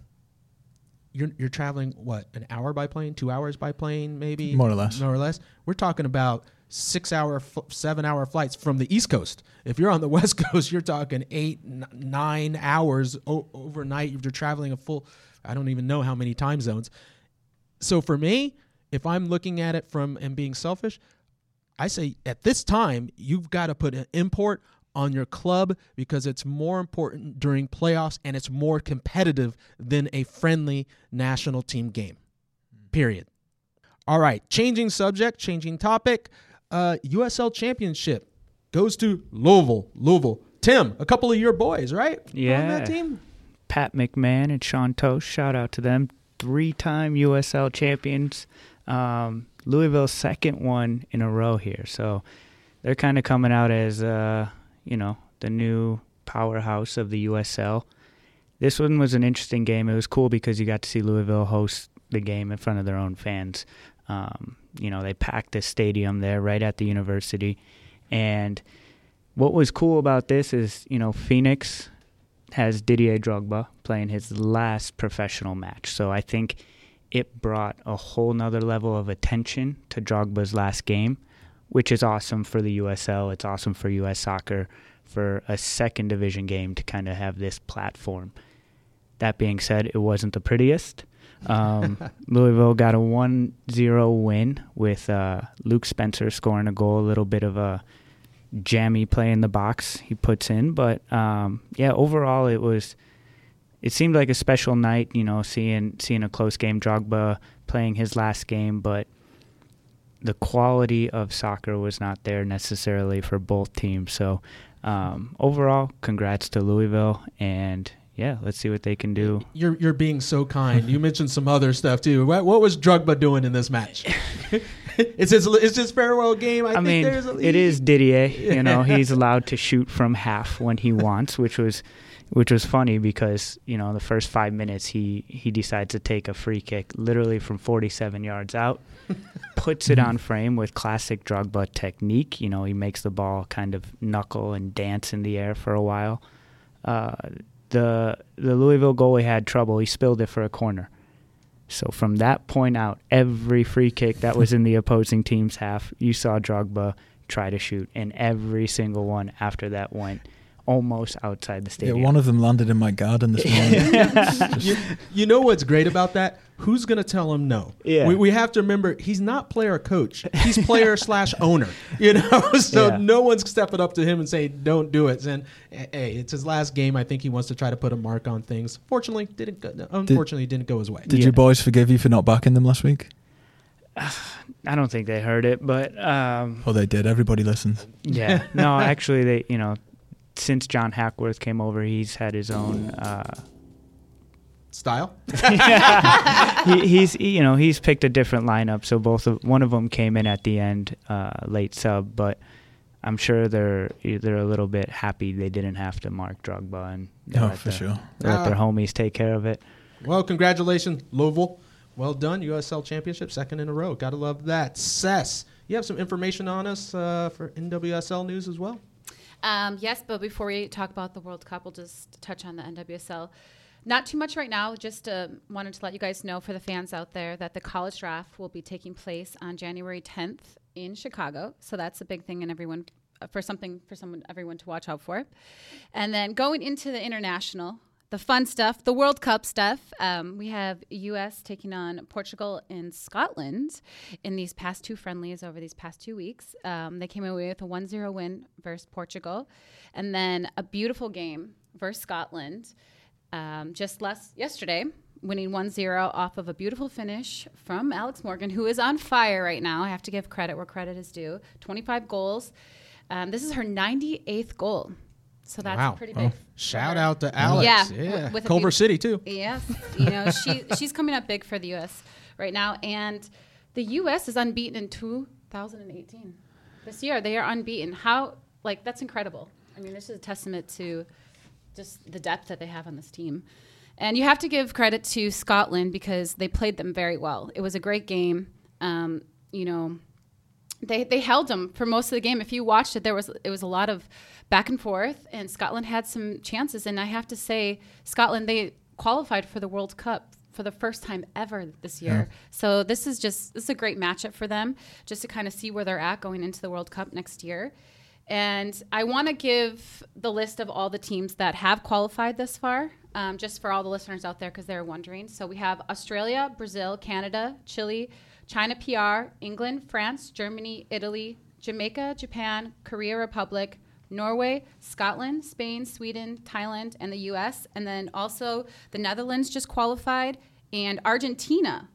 you're you're traveling what an hour by plane, two hours by plane, maybe More or less. more or less. We're talking about six hour, seven hour flights from the East Coast. If you're on the West Coast, you're talking eight, nine hours o- overnight. You're traveling a full, I don't even know how many time zones. So for me, if I'm looking at it from and being selfish, I say at this time you've got to put an import on your club because it's more important during playoffs and it's more competitive than a friendly national team game. Period. All right, changing subject, changing topic. Uh, USL Championship goes to Louisville. Louisville. Tim, a couple of your boys, right? On Yeah. that team. Pat McMahon and Sean Totsch, shout out to them. Three time USL champions. Um, Louisville's second one in a row here. So they're kind of coming out as, uh, you know, the new powerhouse of the USL. This one was an interesting game. It was cool because you got to see Louisville host the game in front of their own fans. Um, you know, they packed the stadium there right at the university. And what was cool about this is, you know, Phoenix has Didier Drogba playing his last professional match. So I think it brought a whole nother level of attention to Drogba's last game, which is awesome for the USL. It's awesome for US soccer for a second division game to kind of have this platform. That being said, it wasn't the prettiest. Um, Louisville got a 1 0 win with uh, Luke Spencer scoring a goal, a little bit of a jammy play in the box he puts in. But um, yeah, overall it was. It seemed like a special night, you know, seeing seeing a close game. Drogba playing his last game, but the quality of soccer was not there necessarily for both teams. So um, overall, congrats to Louisville, and yeah, let's see what they can do. You're you're being so kind. You mentioned some other stuff too. What, what was Drogba doing in this match? it's his it's his farewell game. I, I, think mean, there's a, it is Didier. You know, he's allowed to shoot from half when he wants, which was, which was funny because you know the first five minutes he he decides to take a free kick literally from 47 yards out, puts it on frame with classic Drogba technique. You know, he makes the ball kind of knuckle and dance in the air for a while. Uh, the the Louisville goalie had trouble. He spilled it for a corner. So from that point out, every free kick that was in the opposing team's half, you saw Drogba try to shoot, and every single one after that went almost outside the stadium. Yeah, stadium. one of them landed in my garden this morning. you, you know what's great about that? Who's going to tell him no? Yeah. We, we have to remember he's not player coach. He's player slash owner. You know, so Yeah. no one's stepping up to him and saying don't do it. And hey, it's his last game. I think he wants to try to put a mark on things. Fortunately, didn't go, unfortunately didn't go his way. Did Yeah. your boys forgive you for not backing them last week? I don't think they heard it, but um, Oh, they did. Everybody listens. yeah, no, actually, they you know, since John Hackworth came over, he's had his own. Uh, Style. he, he's you know he's picked a different lineup, so both of one of them came in at the end, uh, late sub, but. I'm sure they're they're a little bit happy they didn't have to mark Drogba and they Oh, let for the- sure. they let their Ah. homies take care of it. Well, congratulations, Louisville. Well done, USL Championship, second in a row. Gotta love that. Cess, you have some information on us uh, for NWSL news as well. Um, yes, but before we talk about the World Cup, we'll just touch on the NWSL. Not too much right now. Just uh, wanted to let you guys know for the fans out there that the college draft will be taking place on January 10th in Chicago. So that's a big thing, and everyone uh, for something for someone everyone to watch out for. And then going into the international, the fun stuff, the World Cup stuff. Um, we have U.S. taking on Portugal and Scotland in these past two friendlies over these past two weeks. Um, they came away with a 1 0 win versus Portugal, and then a beautiful game versus Scotland um, just last yesterday. Winning 1 0 off of a beautiful finish from Alex Morgan, who is on fire right now. I have to give credit where credit is due. 25 goals. Um, this is her 98th goal. So that's wow. pretty big. Oh, shout out to Alex. Yeah, yeah. with- with Culver few- City too. Yes, you know she she's coming up big for the U.S. right now, and the U.S. is unbeaten in 2018. This year they are unbeaten. How like that's incredible. I mean, this is a testament to just the depth that they have on this team. And you have to give credit to Scotland because they played them very well. It was a great game. Um, you know, they they held them for most of the game. If you watched it, there was it was a lot of back and forth, and Scotland had some chances. And I have to say, Scotland they qualified for the World Cup for the first time ever this year. So this is just this is a great matchup for them, just to kind of see where they're at going into the World Cup next year. And I want to give the list of all the teams that have qualified this far, um, just for all the listeners out there because they're wondering. So we have Australia, Brazil, Canada, Chile, China PR, England, France, Germany, Italy, Jamaica, Japan, Korea Republic, Norway, Scotland, Spain, Sweden, Thailand, and the US. And then also the Netherlands just qualified, and Argentina,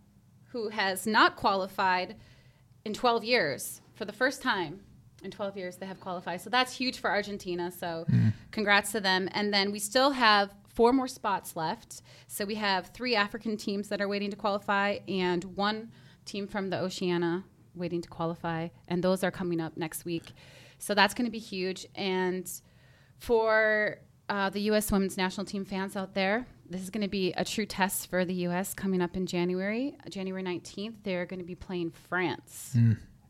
who has not qualified in 12 years for the first time in 12 years they have qualified so that's huge for argentina so congrats to them and then we still have four more spots left so we have three african teams that are waiting to qualify and one team from the oceania waiting to qualify and those are coming up next week so that's going to be huge and for uh, the U.S. women's national team fans out there, this is going to be a true test for the U.S. coming up in January. January 19th, they're going to be playing France,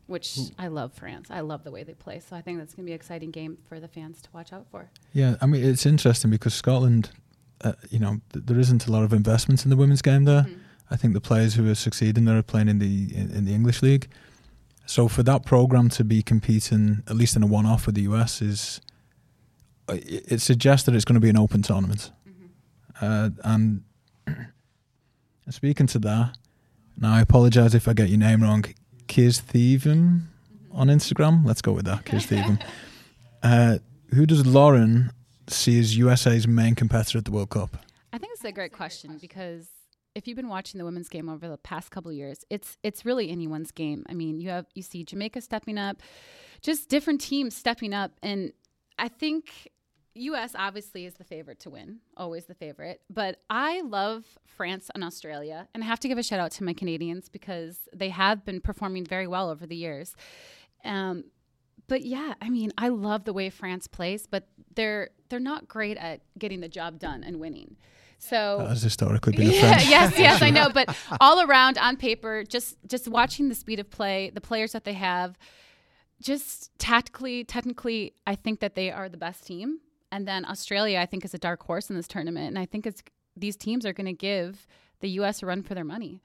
which I love France. I love the way they play. So I think that's going to be an exciting game for the fans to watch out for. Yeah, I mean it's interesting because Scotland, uh, you know, th- there isn't a lot of investment in the women's game there. Mhm. I think the players who are succeeding there are playing in the in, in the English league. So for that program to be competing at least in a one-off with the US is, uh, it, it suggests that it's going to be an open tournament. Uh, and speaking to that, now I apologise if I get your name wrong. Kiz Thievum on Instagram. Let's go with that. Kiz Thievum. Uh, who does Lauren see as USA's main competitor at the World Cup? I think it's a great question because if you've been watching the women's game over the past couple of years, it's it's really anyone's game. I mean, you have you see Jamaica stepping up, just different teams stepping up, and I think U.S. obviously is the favorite to win, always the favorite. But I love France and Australia, and I have to give a shout out to my Canadians because they have been performing very well over the years. Um, but yeah, I mean, I love the way France plays, but they're they're not great at getting the job done and winning. So That has historically been a yeah, French. yes, yes, I know. But all around on paper, just just watching the speed of play, the players that they have, just tactically, technically, I think that they are the best team. And then Australia, I think, is a dark horse in this tournament, and I think it's these teams are going to give the U.S. a run for their money.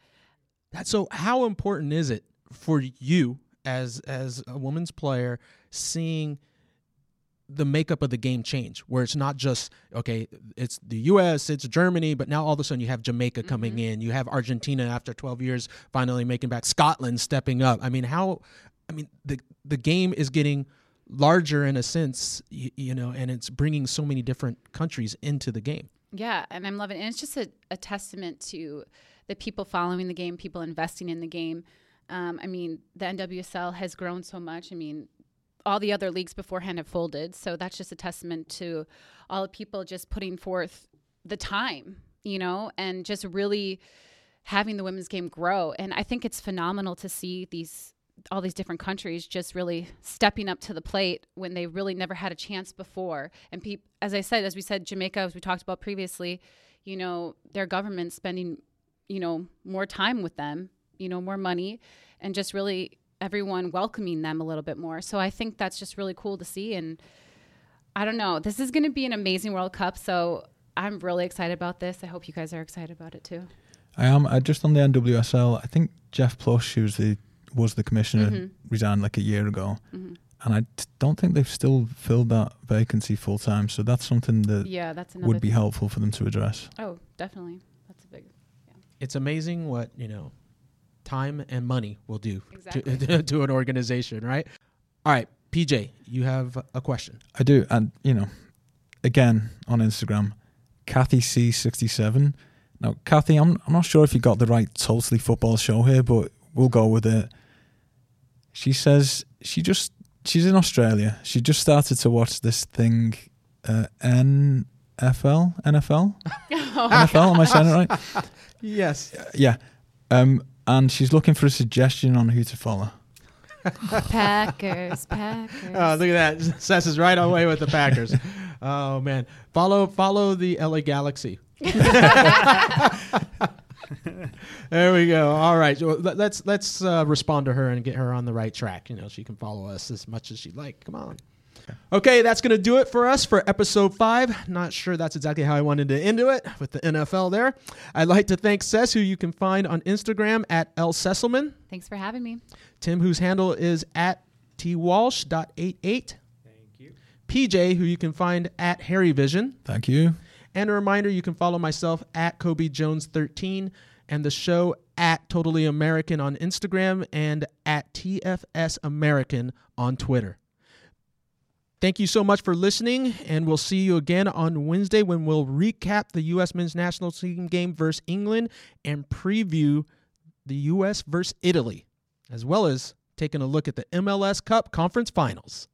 So, how important is it for you as as a women's player seeing the makeup of the game change, where it's not just okay, it's the U.S., it's Germany, but now all of a sudden you have Jamaica mm-hmm. coming in, you have Argentina after 12 years finally making back, Scotland stepping up. I mean, how? I mean, the the game is getting larger in a sense, you, you know, and it's bringing so many different countries into the game. Yeah, and I'm loving it. And it's just a, a testament to the people following the game, people investing in the game. Um, I mean, the NWSL has grown so much. I mean, all the other leagues beforehand have folded. So that's just a testament to all the people just putting forth the time, you know, and just really having the women's game grow. And I think it's phenomenal to see these all these different countries just really stepping up to the plate when they really never had a chance before. And peop as I said, as we said, Jamaica, as we talked about previously, you know, their government spending, you know, more time with them, you know, more money, and just really everyone welcoming them a little bit more. So I think that's just really cool to see. And I don't know, this is going to be an amazing World Cup. So I'm really excited about this. I hope you guys are excited about it too. I am. I just on the NWSL. I think Jeff Plush, who was the was the commissioner, Mhm. resigned like a year ago, Mhm. and I t- don't think they've still filled that vacancy full time. So that's something that Yeah, that's would be thing. helpful for them to address. Oh, definitely. That's a big. It's amazing what you know, time and money will do Exactly. to, to an organization, right? All right, PJ, you have a question. I do, and you know, again on Instagram, Kathy C sixty seven. Now, Kathy, I'm I'm not sure if you got the right totally football show here, but we'll go with it. She says she just she's in Australia. She just started to watch this thing, uh, NFL, NFL, NFL. Am I saying it right? Yes. Yeah. Um, and she's looking for a suggestion on who to follow. Packers, Packers. Oh, look at that. Sess is right away with the Packers. oh man. Follow follow the LA Galaxy. There we go. All right. So let- let's let's uh, respond to her and get her on the right track. You know, she can follow us as much as she'd like. Come on. Okay, that's going to do it for us for episode five. Not sure that's exactly how I wanted to end it with the NFL there. I'd like to thank Sess, who you can find on Instagram at L Sesselman. Thanks for having me. Tim, whose handle is at twalsh.88. Thank you. PJ, who you can find at Harry Vision. Thank you. And a reminder, you can follow myself at Cobi Jones 13 and the show at Totally American on Instagram and at TFS American on Twitter. Thank you so much for listening, and we'll see you again on Wednesday when we'll recap the U.S. men's national team game versus England and preview the U.S. versus Italy, as well as taking a look at the MLS Cup conference finals.